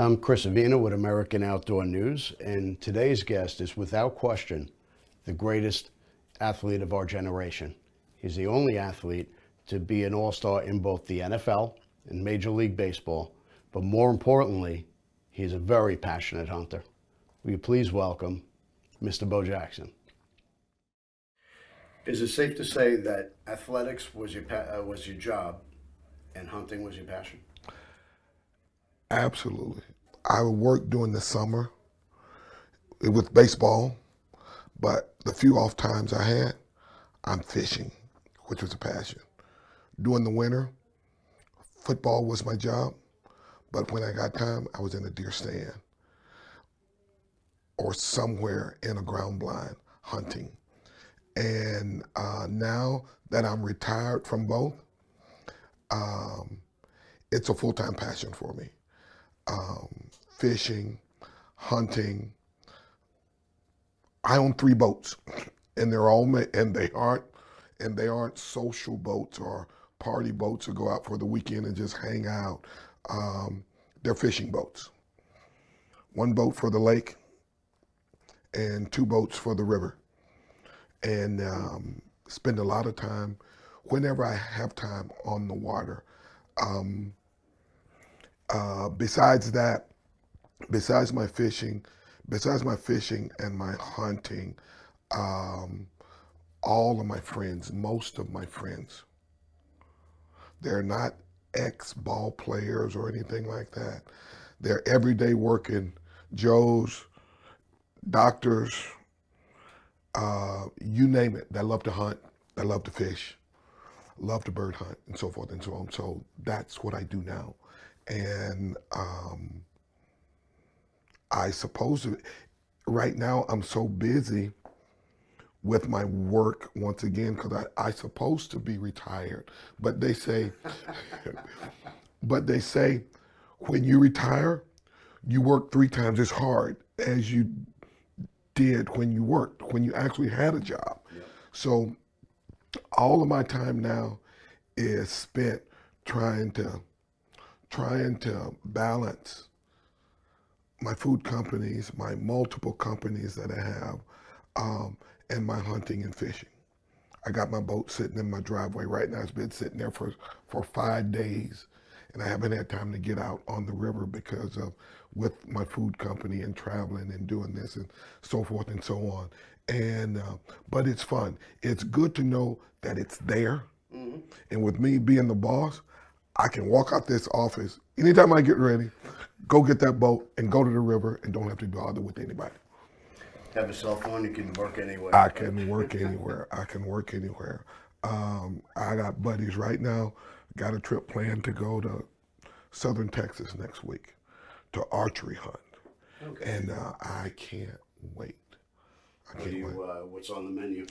I'm Chris Avina with American Outdoor News, and today's guest is without question the greatest athlete of our generation. He's the only athlete to be an all star in both the NFL and Major League Baseball, but more importantly, he's a very passionate hunter. Will you please welcome Mr. Bo Jackson? Is it safe to say that athletics was your, pa- uh, was your job and hunting was your passion? Absolutely. I would work during the summer with baseball, but the few off times I had, I'm fishing, which was a passion. During the winter, football was my job, but when I got time, I was in a deer stand or somewhere in a ground blind hunting. And uh, now that I'm retired from both, um, it's a full time passion for me um, fishing, hunting. I own three boats, and they're all and they aren't and they aren't social boats or party boats to go out for the weekend and just hang out. Um, they're fishing boats. One boat for the lake, and two boats for the river. And um, spend a lot of time, whenever I have time, on the water. Um, uh, besides that, besides my fishing, besides my fishing and my hunting, um, all of my friends, most of my friends, they're not ex ball players or anything like that. They're everyday working Joes, doctors, uh, you name it. They love to hunt, they love to fish, love to bird hunt, and so forth and so on. So that's what I do now and um, I suppose right now I'm so busy with my work once again because I I supposed to be retired, but they say, but they say when you retire, you work three times as hard as you did when you worked when you actually had a job. So all of my time now is spent trying to trying to balance my food companies, my multiple companies that I have, um, and my hunting and fishing. I got my boat sitting in my driveway right now. It's been sitting there for, for five days, and I haven't had time to get out on the river because of with my food company and traveling and doing this and so forth and so on. And uh, but it's fun. It's good to know that it's there. Mm-hmm. And with me being the boss, I can walk out this office anytime I get ready, go get that boat, and go to the river, and don't have to bother with anybody. Have a cell phone, you can work anywhere. I can work anywhere. I can work anywhere. Um, I got buddies right now. Got a trip planned to go to Southern Texas next week to archery hunt, Okay. and uh, I can't wait. I can't do wait. uh, what's on the menu?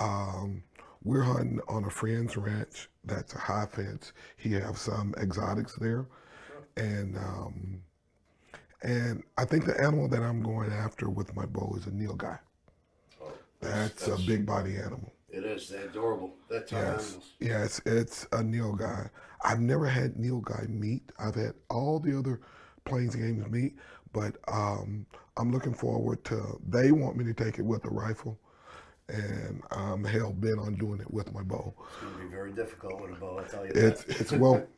Um, we're hunting on a friend's ranch that's a high fence. He have some exotics there, and um, and I think the animal that I'm going after with my bow is a nilgai. Oh, That's, a big body animal. It is. They're adorable. Tough Yes, animals. yes, it's a nilgai. I've never had nilgai meat. I've had all the other plains games meat, but um, I'm looking forward to. They want me to take it with a rifle, and I'm hell bent on doing it with my bow. It's going to be very difficult with a bow, I'll tell you It's that. it's well.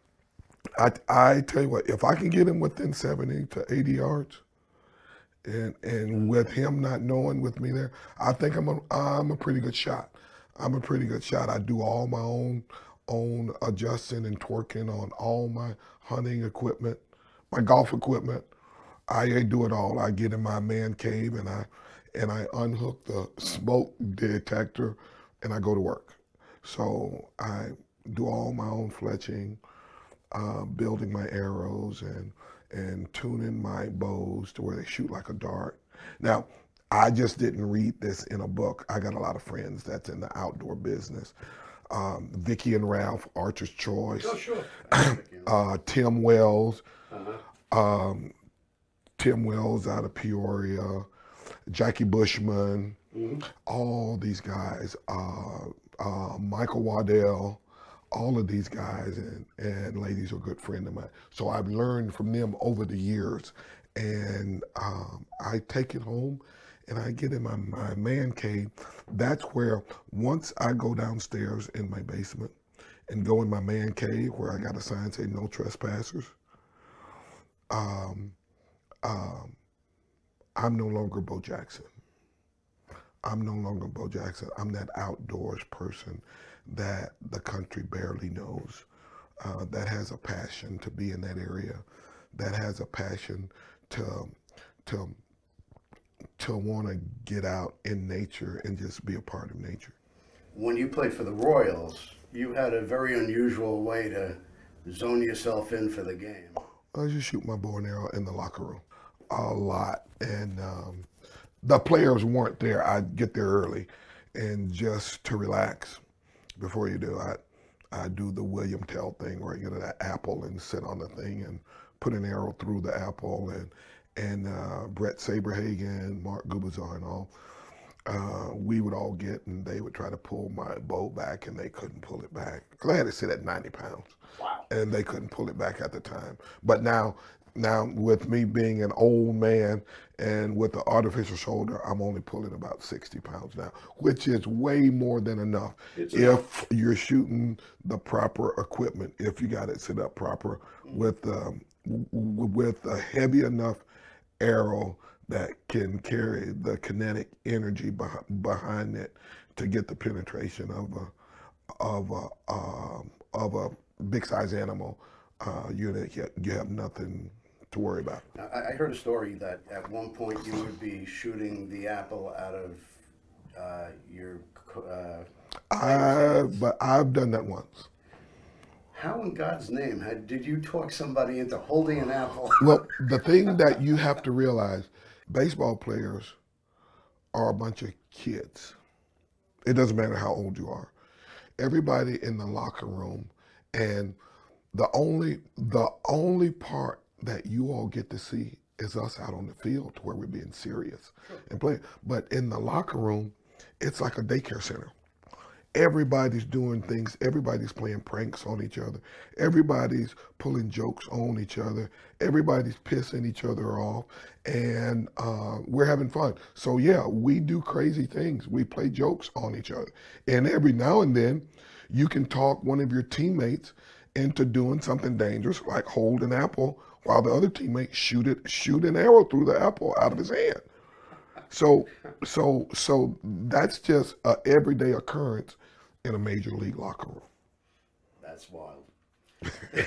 I I tell you what, if I can get him within seventy to eighty yards, and and with him not knowing with me there, I think I'm a I'm a pretty good shot. I'm a pretty good shot. I do all my own own adjusting and twerking on all my hunting equipment, my golf equipment. I do it all. I get in my man cave and I and I unhook the smoke detector and I go to work. So I do all my own fletching, uh, building my arrows and and tuning my bows to where they shoot like a dart. Now, I just didn't read this in a book. I got a lot of friends that's in the outdoor business. Um, Vicky and Ralph, Archer's Choice, Oh, sure. uh, Tim Wells, Uh-huh. um, Tim Wells out of Peoria, Jackie Bushman, all these guys, uh, uh, Michael Waddell, all of these guys and, and ladies are good friends of mine. So I've learned from them over the years. And um, I take it home and I get in my, my man cave. That's where once I go downstairs in my basement and go in my man cave where I got a sign saying no trespassers, um, um, I'm no longer Bo Jackson. I'm no longer Bo Jackson. I'm that outdoors person that the country barely knows, uh, that has a passion to be in that area, that has a passion to to to want to get out in nature and just be a part of nature. When you played for the Royals, you had a very unusual way to zone yourself in for the game. I just shoot my bow and arrow in the locker room a lot, and um, the players weren't there. I'd get there early, and just to relax before you do, I I do the William Tell thing where I get an apple and sit on the thing and put an arrow through the apple, and and uh, Bret Saberhagen, Mark Gubicza, and all. Uh, we would all get, and they would try to pull my bow back, and they couldn't pull it back because I had to sit at 90 pounds Wow. and they couldn't pull it back at the time. But now, now with me being an old man and with the artificial shoulder, I'm only pulling about 60 pounds now, which is way more than enough It's if you're shooting the proper equipment. If you got it set up proper with um, with a heavy enough arrow that can carry the kinetic energy beh- behind it to get the penetration of a of a um, of a big size animal, uh, you you you have nothing to worry about. I, I heard a story that at one point you would be shooting the apple out of uh, your. Uh, I but I've done that once. how in God's name had, did you talk somebody into holding an apple? Well, the thing that you have to realize, baseball players are a bunch of kids. It doesn't matter how old you are. Everybody in the locker room, and the only the only part that you all get to see is us out on the field where we're being serious and playing. But in the locker room, it's like a daycare center. Everybody's doing things. Everybody's playing pranks on each other. Everybody's pulling jokes on each other. Everybody's pissing each other off, and uh, we're having fun. So yeah, we do crazy things. We play jokes on each other, and every now and then, you can talk one of your teammates into doing something dangerous, like hold an apple while the other teammate shoot it, shoot an arrow through the apple out of his hand. So, so, so that's just a everyday occurrence in a major league locker room. That's wild.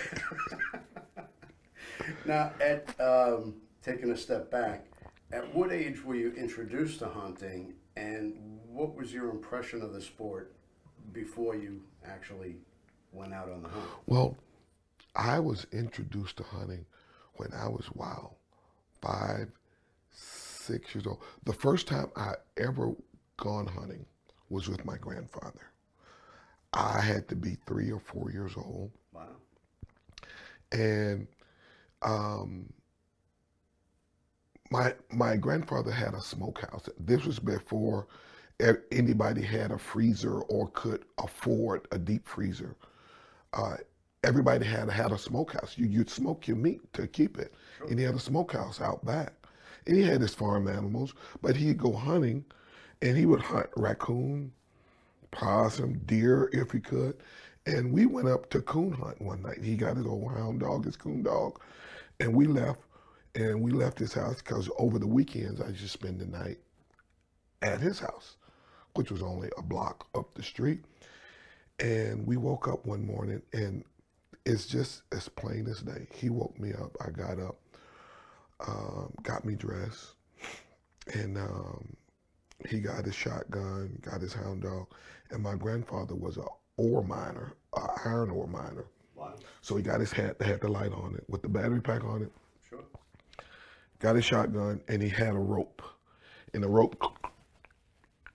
now, at um, taking a step back, at what age were you introduced to hunting, and what was your impression of the sport before you actually went out on the hunt? Well, I was introduced to hunting when I was wow, five, six years old. The first time I ever gone hunting was with my grandfather. I had to be three or four years old. Wow. And um, my my grandfather had a smokehouse. This was before anybody had a freezer or could afford a deep freezer. Uh, everybody had had a smokehouse. You, you'd smoke your meat to keep it, and he had a smokehouse out back. And he had his farm animals, but he'd go hunting, and he would hunt raccoon, possum, deer if he could. And we went up to coon hunt one night. He got his old hound dog, his coon dog, and we left. And we left his house because over the weekends I just spend the night at his house, which was only a block up the street. And we woke up one morning, and it's just as plain as day. He woke me up. I got up, um, got me dressed, and um, he got his shotgun, got his hound dog, and my grandfather was a ore miner, a iron ore miner. Wow. So he got his hat that had the light on it with the battery pack on it. Sure. Got his shotgun, and he had a rope, and the rope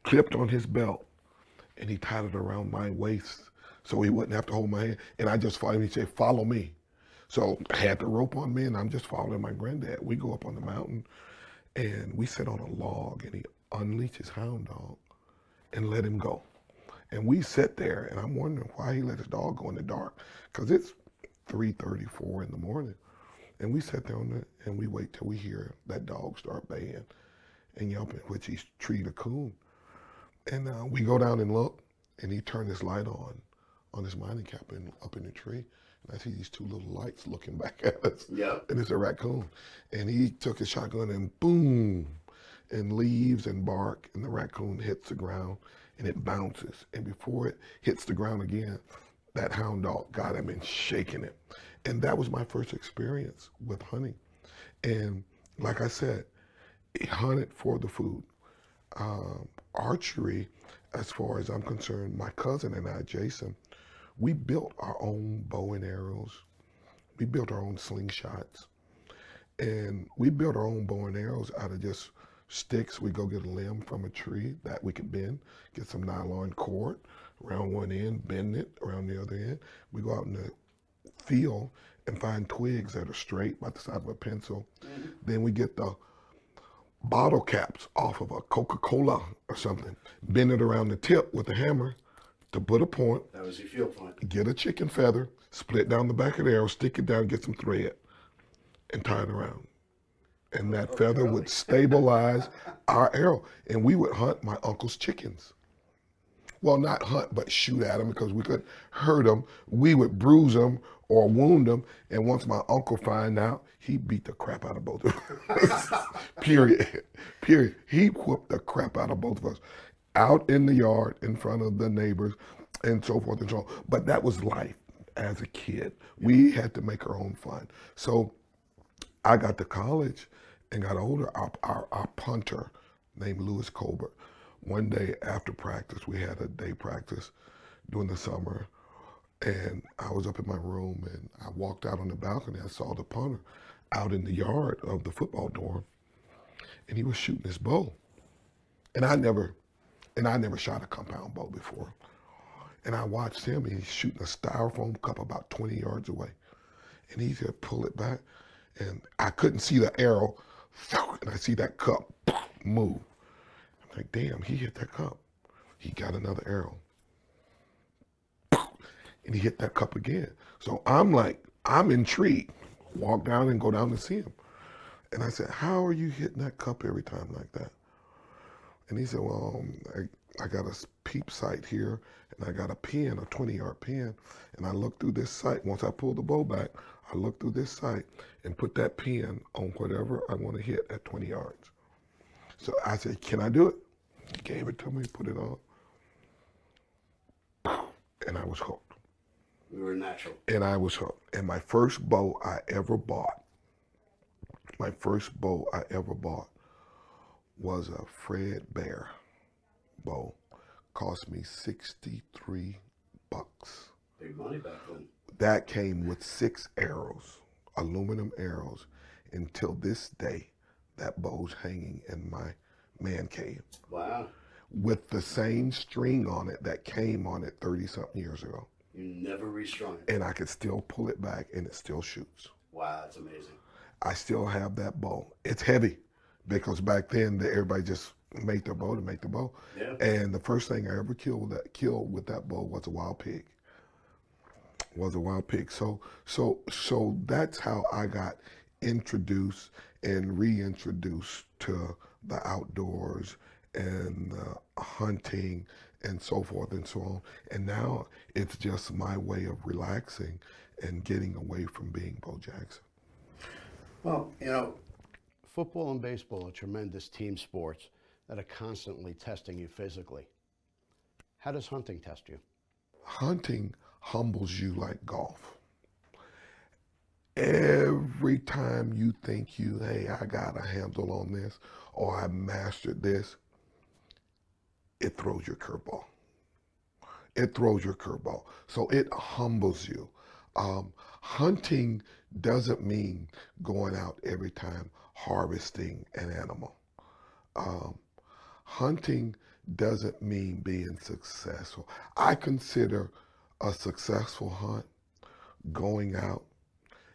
clipped on his belt, and he tied it around my waist so he wouldn't have to hold my hand. And I just followed him. He said, "Follow me." So I had the rope on me, and I'm just following my granddad. We go up on the mountain, and we sit on a log, and he unleashed his hound dog and let him go. And we sit there, and I'm wondering why he let his dog go in the dark, because it's 3:34 in the morning. And we sat there on the, and we wait till we hear that dog start baying and yelping, which he's treed a coon. And uh, we go down and look, and he turned his light on, on his mining cap in, up in the tree. And I see these two little lights looking back at us. Yep. And it's a raccoon. And he took his shotgun and boom, and leaves and bark, and the raccoon hits the ground and it bounces. And before it hits the ground again, that hound dog got him and shaking it. And that was my first experience with hunting. And like I said, he hunted for the food. Um, archery, as far as I'm concerned, my cousin and I, Jason, we built our own bow and arrows. We built our own slingshots. And we built our own bow and arrows out of just sticks. We go get a limb from a tree that we could bend, get some nylon cord around one end, bend it around the other end. We go out in the field and find twigs that are straight about the size of a pencil. Mm-hmm. Then we get the bottle caps off of a Coca-Cola or something, bend it around the tip with a hammer to put a point, That was your field point. get a chicken feather, split down the back of the arrow, stick it down, get some thread, and tie it around. And that oh, feather would stabilize our arrow. And we would hunt my uncle's chickens. Well, not hunt, but shoot at them because we couldn't hurt them. We would bruise them or wound them. And once my uncle find out, he beat the crap out of both of us. Period. Period. He whooped the crap out of both of us out in the yard in front of the neighbors and so forth and so on. But that was life as a kid. We had to make our own fun. So I got to college and got older. Our, our, our punter named Lewis Colbert. One day after practice, we had a day practice during the summer, and I was up in my room and I walked out on the balcony. I saw the punter out in the yard of the football dorm, and he was shooting his bow. And I never, and I never shot a compound bow before. And I watched him. He's shooting a styrofoam cup about 20 yards away, and he said, "Pull it back." and I couldn't see the arrow, and I see that cup move. I'm like, damn, he hit that cup. He got another arrow. And he hit that cup again. So I'm like, I'm intrigued. Walk down and go down to see him. And I said, how are you hitting that cup every time like that? And he said, well, um, I, I got a peep sight here, and I got a pin, a 20 yard pin, and I looked through this sight. Once I pulled the bow back, I looked through this sight and put that pin on whatever I want to hit at 20 yards. So I said, Can I do it? He gave it to me, put it on, and I was hooked. We were natural. and I was hooked. And my first bow I ever bought, my first bow I ever bought was a Fred Bear bow. Cost me 63 bucks. Big money back then. That came with six arrows, aluminum arrows. Until this day, that bow's hanging in my man cave Wow. with the same string on it that came on it 30 something years ago. You never restrung it. And I could still pull it back and it still shoots. Wow, that's amazing. I still have that bow. It's heavy because back then the, everybody just made their bow to make the bow. Yeah. And the first thing I ever killed with that killed with that bow was a wild pig. Was a wild pig. So so so that's how I got introduced and reintroduced to the outdoors and uh, hunting and so forth and so on. And now it's just my way of relaxing and getting away from being Bo Jackson. Well, you know, football and baseball are tremendous team sports that are constantly testing you physically. How does hunting test you? hunting humbles you like golf. Every time you think you, hey, I got a handle on this or I mastered this, it throws your curveball. It throws your curveball. So it humbles you. Um, hunting doesn't mean going out every time harvesting an animal. Um, hunting doesn't mean being successful. I consider a successful hunt going out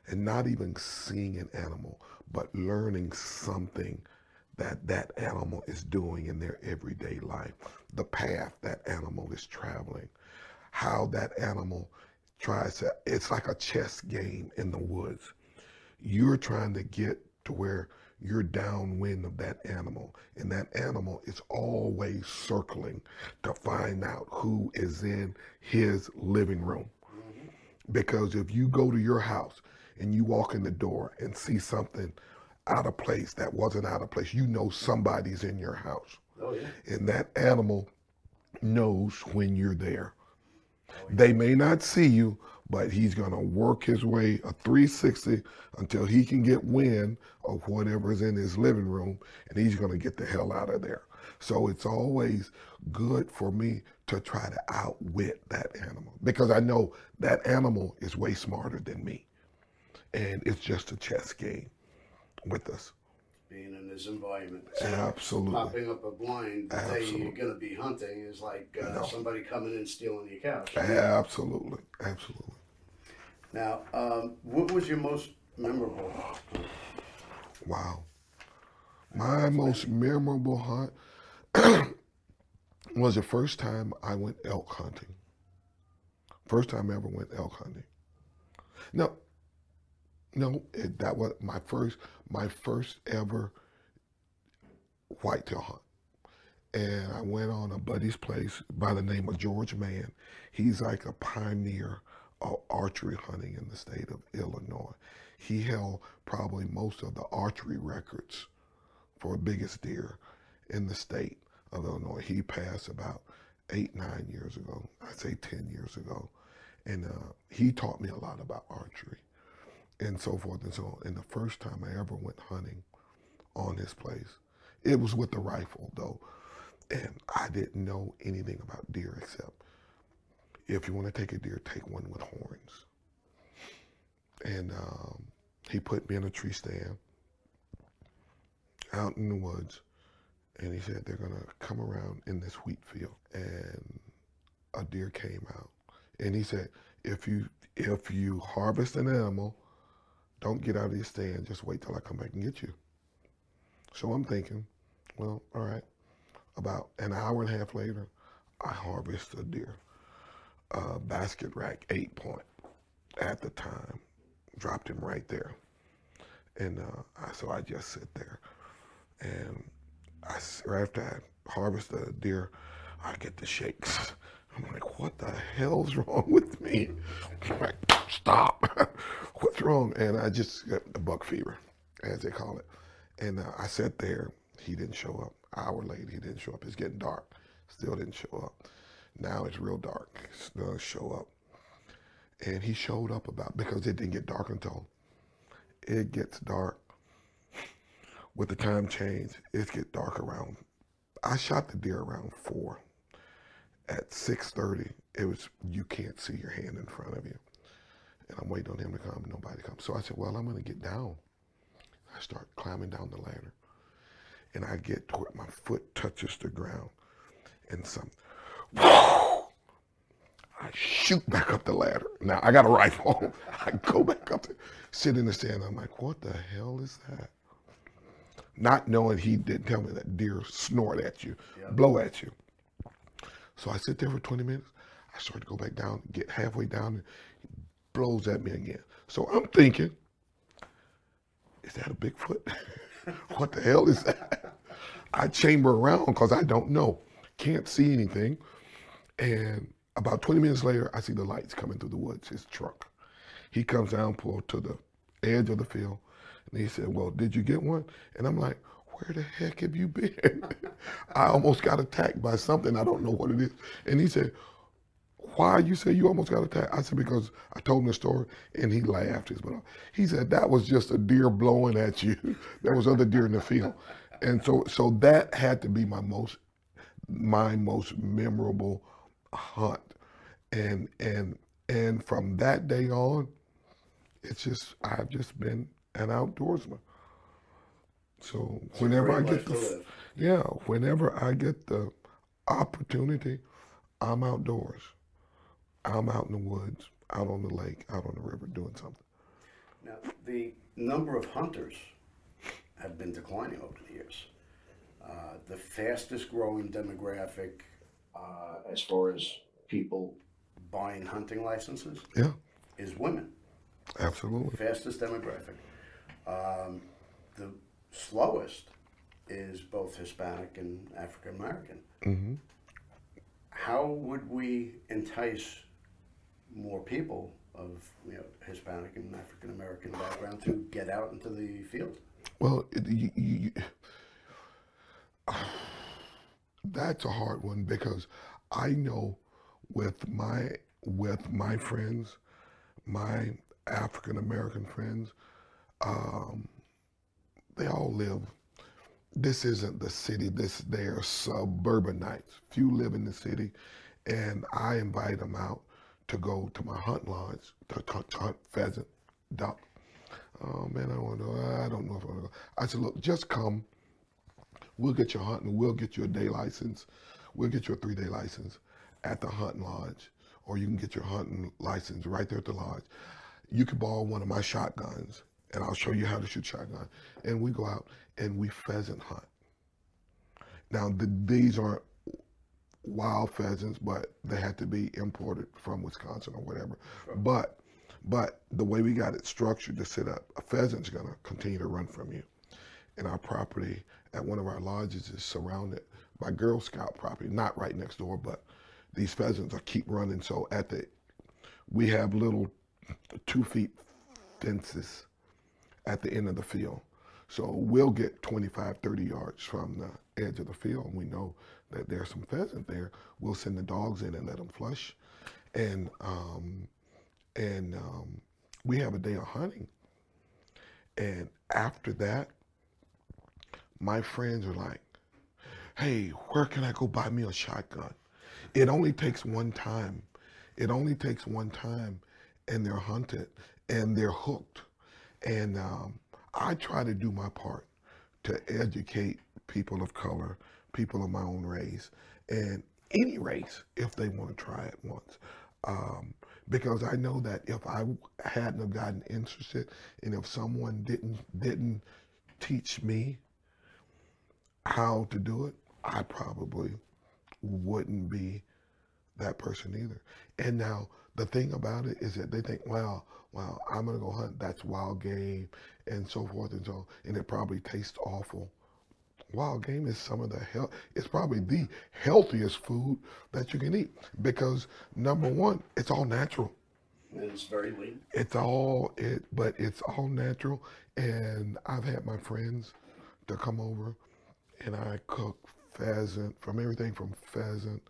and not even seeing an animal, but learning something that that animal is doing in their everyday life, the path that animal is traveling, how that animal tries to, it's like a chess game in the woods. You're trying to get to where you're downwind of that animal, and that animal is always circling to find out who is in his living room. Because if you go to your house and you walk in the door and see something out of place that wasn't out of place, you know somebody's in your house. Oh, yeah. And that animal knows when you're there. They may not see you, but he's going to work his way a 360 until he can get wind of whatever's in his living room and he's going to get the hell out of there. So it's always good for me to try to outwit that animal because I know that animal is way smarter than me. And it's just a chess game with us. Being in this environment. Absolutely. Popping up a blind the day you're Absolutely. going to be hunting is like uh, No. somebody coming in stealing your couch. Absolutely. Absolutely. Now, um, what was your most memorable? Wow. My most memorable hunt was the first time I went elk hunting. First time I ever went elk hunting. No, no, it, that was my first, my first ever whitetail hunt. And I went on a buddy's place by the name of George Mann. He's like a pioneer of archery hunting in the state of Illinois. He held probably most of the archery records for biggest deer in the state of Illinois. He passed about eight, nine years ago. I'd say 10 years ago. And uh, he taught me a lot about archery and so forth and so on. And the first time I ever went hunting on this place, it was with the rifle though. And I didn't know anything about deer except if you want to take a deer, take one with horns. And um, he put me in a tree stand out in the woods, and he said they're gonna come around in this wheat field, and a deer came out, and he said if you if you harvest an animal, don't get out of your stand, just wait till I come back and get you. So I'm thinking, well, all right. About an hour and a half later, I harvest a deer, a basket rack eight point at the time, dropped him right there. And uh, I, so I just sit there. And I, right after I harvest the deer, I get the shakes. I'm like, what the hell's wrong with me? I'm like, stop. What's wrong? And I just got the buck fever, as they call it. And uh, I sat there. He didn't show up. hour late, he didn't show up. It's getting dark. Still didn't show up. Now it's real dark. Still show up. And he showed up about because it didn't get dark until it gets dark. With the time change, it gets dark around. I shot the deer around four. At six thirty, it was you can't see your hand in front of you, and I'm waiting on him to come. Nobody comes. So I said, "Well, I'm going to get down." I start climbing down the ladder, and I get to where my foot touches the ground, and some. I shoot back up the ladder. Now I got a rifle. I go back up, there, sit in the stand. I'm like, what the hell is that? Not knowing he didn't tell me that deer snort at you, blow at you. So I sit there for 20 minutes. I start to go back down, get halfway down, and he blows at me again. So I'm thinking, is that a Bigfoot? what the hell is that? I chamber around because I don't know, can't see anything. And about 20 minutes later, I see the lights coming through the woods, his truck. He comes down, pull to the edge of the field, and he said, Well, did you get one? And I'm like, Where the heck have you been? I almost got attacked by something. I don't know what it is. And he said, why you say you almost got attacked? I said, because I told him the story and he laughed his butt off. He said, that was just a deer blowing at you. there was other deer in the field. And so so that had to be my most my most memorable hunt. And and and from that day on, it's just I've just been an outdoorsman. So whenever I get the yeah, whenever I get the opportunity, I'm outdoors. I'm out in the woods, out on the lake, out on the river doing something. Now, the number of hunters have been declining over the years. Uh, the fastest growing demographic uh, as far as people buying hunting licenses Yeah, is women. absolutely. Fastest demographic. Um, the slowest is both Hispanic and African American. hmm How would we entice more people of you know, Hispanic and African American background to get out into the field? Well, you, you, that's a hard one because I know with my with my friends, my African American friends, um, they all live. This isn't the city. This they're suburbanites. Few live in the city, and I invite them out to go to my hunt lodge to, to, to hunt pheasant, duck. Oh man, I don't want to. I don't know if I want to go. I said, look, just come. We'll get your hunting. We'll get you a day license. We'll get you a three day license at the hunting lodge, or you can get your hunting license right there at the lodge. You can borrow one of my shotguns, and I'll show you how to shoot shotgun. And we go out and we pheasant hunt. Now, the, these aren't wild pheasants, but they had to be imported from Wisconsin or whatever. But but the way we got it structured to set up, a pheasant's gonna continue to run from you. And our property at one of our lodges is surrounded by Girl Scout property, not right next door, but these pheasants are keep running. So at the we have little two feet fences at the end of the field. So we'll get 25, 30 yards from the edge of the field, we know that there's some pheasant there. We'll send the dogs in and let them flush, and um, and um, we have a day of hunting. And after that, my friends are like, "Hey, where can I go buy me a shotgun?" It only takes one time. It only takes one time, and they're hunted and they're hooked. And um, I try to do my part to educate people of color, people of my own race, and any race if they want to try it once. Um, because I know that if I hadn't have gotten interested, and if someone didn't didn't teach me how to do it, I probably wouldn't be that person either. And now the thing about it is that they think, well, well, I'm gonna go hunt. That's wild game, and so forth and so. on. And it probably tastes awful. Wild game is some of the health. It's probably the healthiest food that you can eat because number one, it's all natural. It's very lean. It's all it, but it's all natural. And I've had my friends to come over, and I cook pheasant from everything from pheasant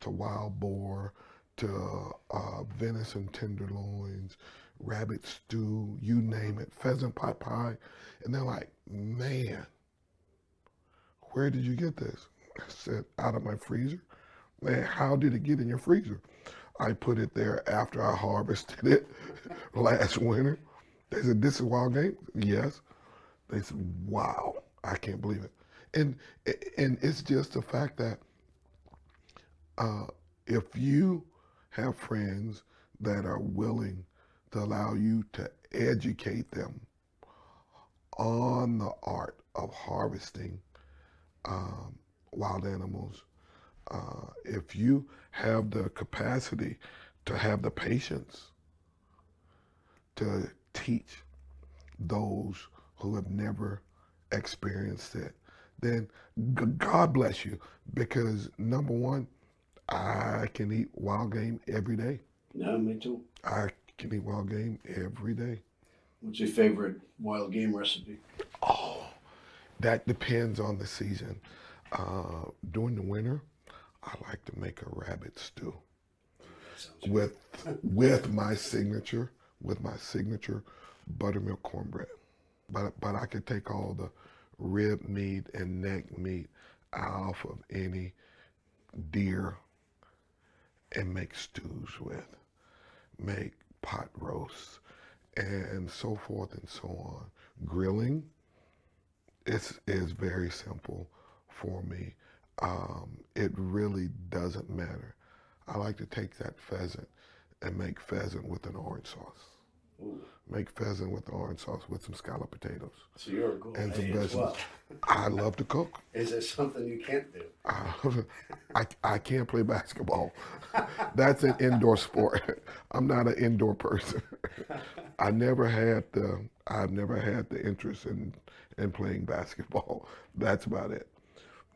to wild boar to uh, venison tenderloins, rabbit stew, you name it, pheasant pot pie. And they're like, man, where did you get this? I said, out of my freezer. Man, how did it get in your freezer? I put it there after I harvested it last winter. They said, this is wild game? Yes. They said, wow, I can't believe it. And, and it's just the fact that uh, if you have friends that are willing to allow you to educate them on the art of harvesting um, wild animals. Uh, if you have the capacity to have the patience to teach those who have never experienced it, then God bless you. Because number one, I can eat wild game every day. Yeah, me too. I can eat wild game every day. What's your favorite wild game recipe? Oh, that depends on the season. Uh, during the winter, I like to make a rabbit stew with with my signature with my signature buttermilk cornbread. But but I could take all the rib meat and neck meat off of any deer and make stews with, make pot roasts, and so forth and so on. Grilling is, is very simple for me. Um, it really doesn't matter. I like to take that pheasant and make pheasant with an orange sauce. Make pheasant with orange sauce with some scallop potatoes. So you're a gourmet and some vegetables. Well. I love to cook. Is there something you can't do? Uh, I, I can't play basketball. That's an indoor sport. I'm not an indoor person. I never had the I've never had the interest in in playing basketball. That's about it.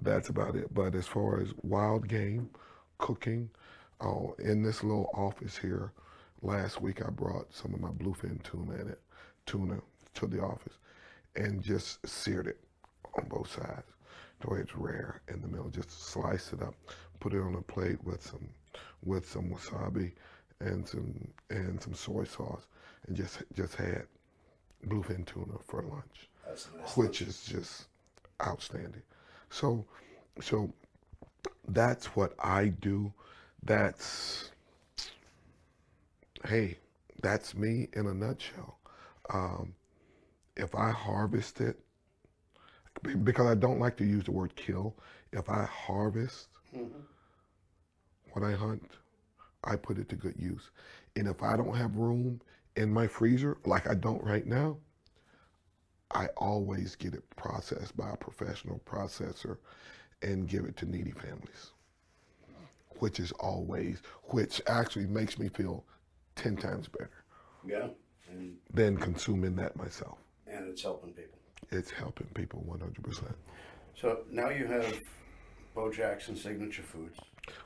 That's about it. But as far as wild game, cooking, oh, in this little office here, last week I brought some of my bluefin tuna in it, tuna to the office, and just seared it on both sides. The way it's rare in the middle, just slice it up, put it on a plate with some with some wasabi and some and some soy sauce, and just just had bluefin tuna for lunch, nice which lunch. is just outstanding. So, so that's what I do. That's hey, that's me in a nutshell. Um, if I harvest it, because I don't like to use the word kill, if I harvest mm-hmm. what I hunt, I put it to good use. And if I don't have room in my freezer, like I don't right now, I always get it processed by a professional processor and give it to needy families, which is always, which actually makes me feel 10 times better. Yeah. And than consuming that myself. And it's helping people. It's helping people 100%. So now you have Bo Jackson Signature Foods.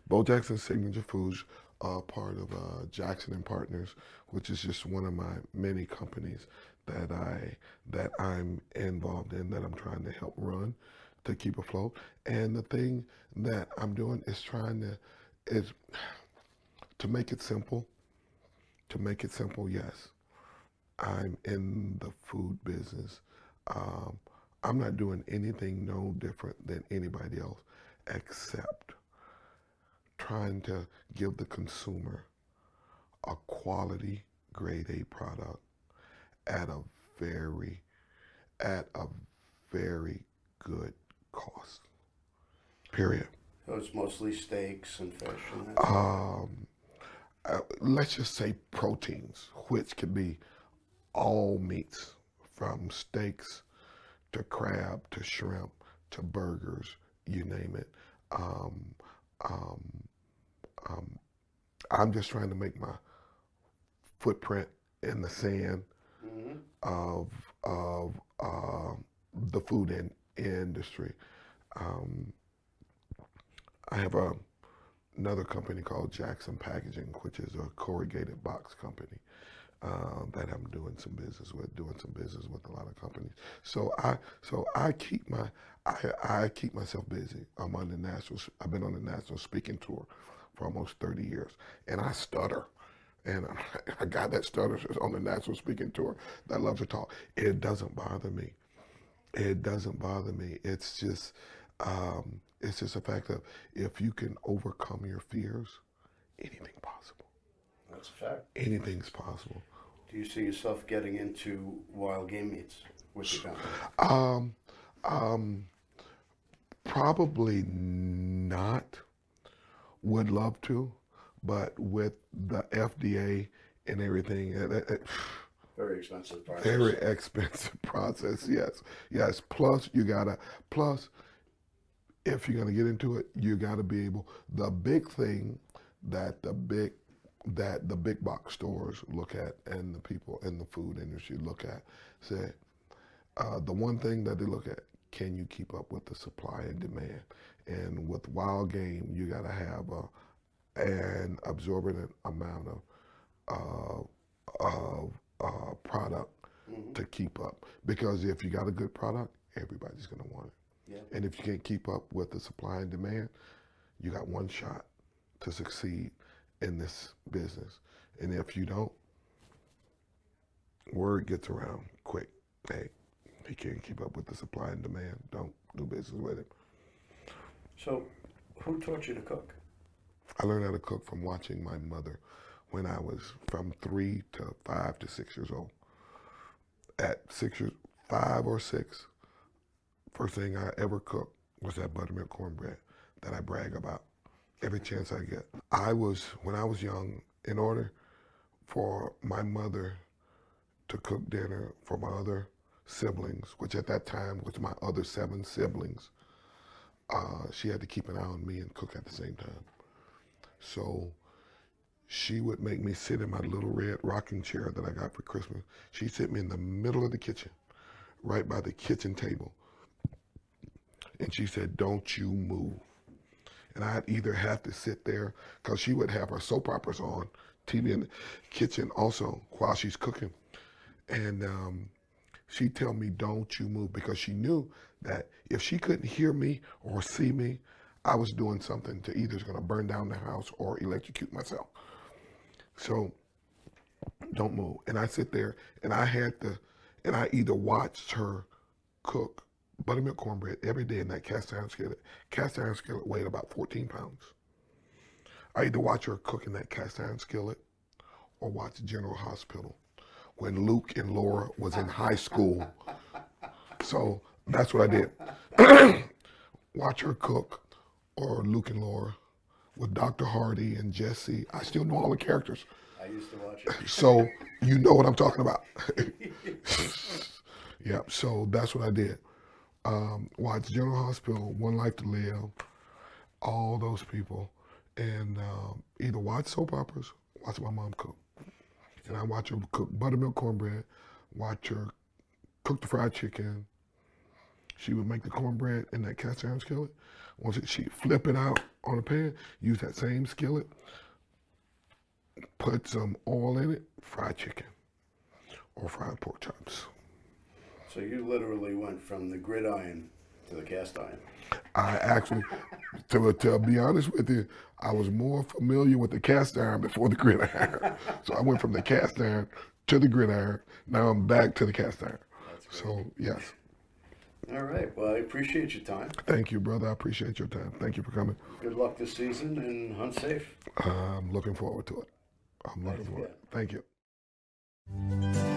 Bo Jackson Signature Foods, uh, part of uh, Jackson and Partners, which is just one of my many companies that I that I'm involved in that I'm trying to help run to keep afloat. And the thing that I'm doing is trying to is to make it simple. To make it simple, yes. I'm in the food business. Um, I'm not doing anything no different than anybody else except trying to give the consumer a quality grade A product at a very at a very good cost. Period. So it's mostly steaks and fish. And um, uh, let's just say proteins, which can be all meats, from steaks to crab to shrimp to burgers, you name it. Um, um, um, I'm just trying to make my footprint in the sand mm-hmm. of of uh, the food in, industry. Um, I have a another company called Jackson Packaging, which is a corrugated box company uh, that I'm doing some business with, doing some business with a lot of companies. So I so I keep my I, I keep myself busy. I'm on the national. I've been on the national speaking tour for almost 30 years, and I stutter. And a guy that stutters is on the national speaking tour that loves to talk. It doesn't bother me. It doesn't bother me. It's just, um, it's just a fact of if you can overcome your fears, anything possible. That's a fact. Anything's possible. Do you see yourself getting into wild game meats with your? Um, um, probably not. Would love to, but with the FDA and everything, it, it, it, Very expensive process. very expensive process. Yes, yes. Plus, you gotta. Plus, if you're gonna get into it, you gotta be able. The big thing that the big that the big box stores look at and the people in the food industry look at say uh, the one thing that they look at can you keep up with the supply and demand? And with wild game you got to have a, an absorbent amount of uh, of uh, product to keep up. Because if you got a good product everybody's going to want it Yeah. and if you can't keep up with the supply and demand you got one shot to succeed in this business and if you don't word gets around quick hey he can't keep up with the supply and demand don't do business with him So, who taught you to cook? I learned how to cook from watching my mother when I was from three to five to six years old. At six years, five or six, first thing I ever cooked was that buttermilk cornbread that I brag about every chance I get. I was, when I was young, in order for my mother to cook dinner for my other siblings, which at that time was my other seven siblings, uh, she had to keep an eye on me and cook at the same time. So she would make me sit in my little red rocking chair that I got for Christmas. She'd sit me in the middle of the kitchen, right by the kitchen table. And she said, Don't you move. And I'd either have to sit there, because she would have her soap operas on, TV in the kitchen also while she's cooking. And um, she'd tell me, Don't you move, because she knew that if she couldn't hear me or see me, I was doing something to either going to burn down the house or electrocute myself. So don't move. And I sit there and I had to, and I either watched her cook buttermilk cornbread every day in that cast iron skillet. Cast iron skillet weighed about 14 pounds. I either watch her cook in that cast iron skillet or watch General Hospital when Luke and Laura was in high school. So that's what I did. watch her cook or Luke and Laura with Dr. Hardy and Jesse. I still know all the characters. I used to watch it. So you know what I'm talking about. yeah, so that's what I did. Um, watch General Hospital, One Life to Live, all those people, and um, either watch soap operas, watch my mom cook. And I watch her cook buttermilk cornbread, watch her cook the fried chicken. She would make the cornbread in that cast iron skillet. Once it, she'd flip it out on the pan, use that same skillet, put some oil in it, fried chicken or fried pork chops. So you literally went from the gridiron to the cast iron. I actually, to, to be honest with you, I was more familiar with the cast iron before the gridiron. so I went from the cast iron to the gridiron. Now I'm back to the cast iron. So, yes. All right. Well, I appreciate your time. Thank you, brother. I appreciate your time. Thank you for coming. Good luck this season and hunt safe. I'm looking forward to it. I'm looking Thanks forward. Thank you.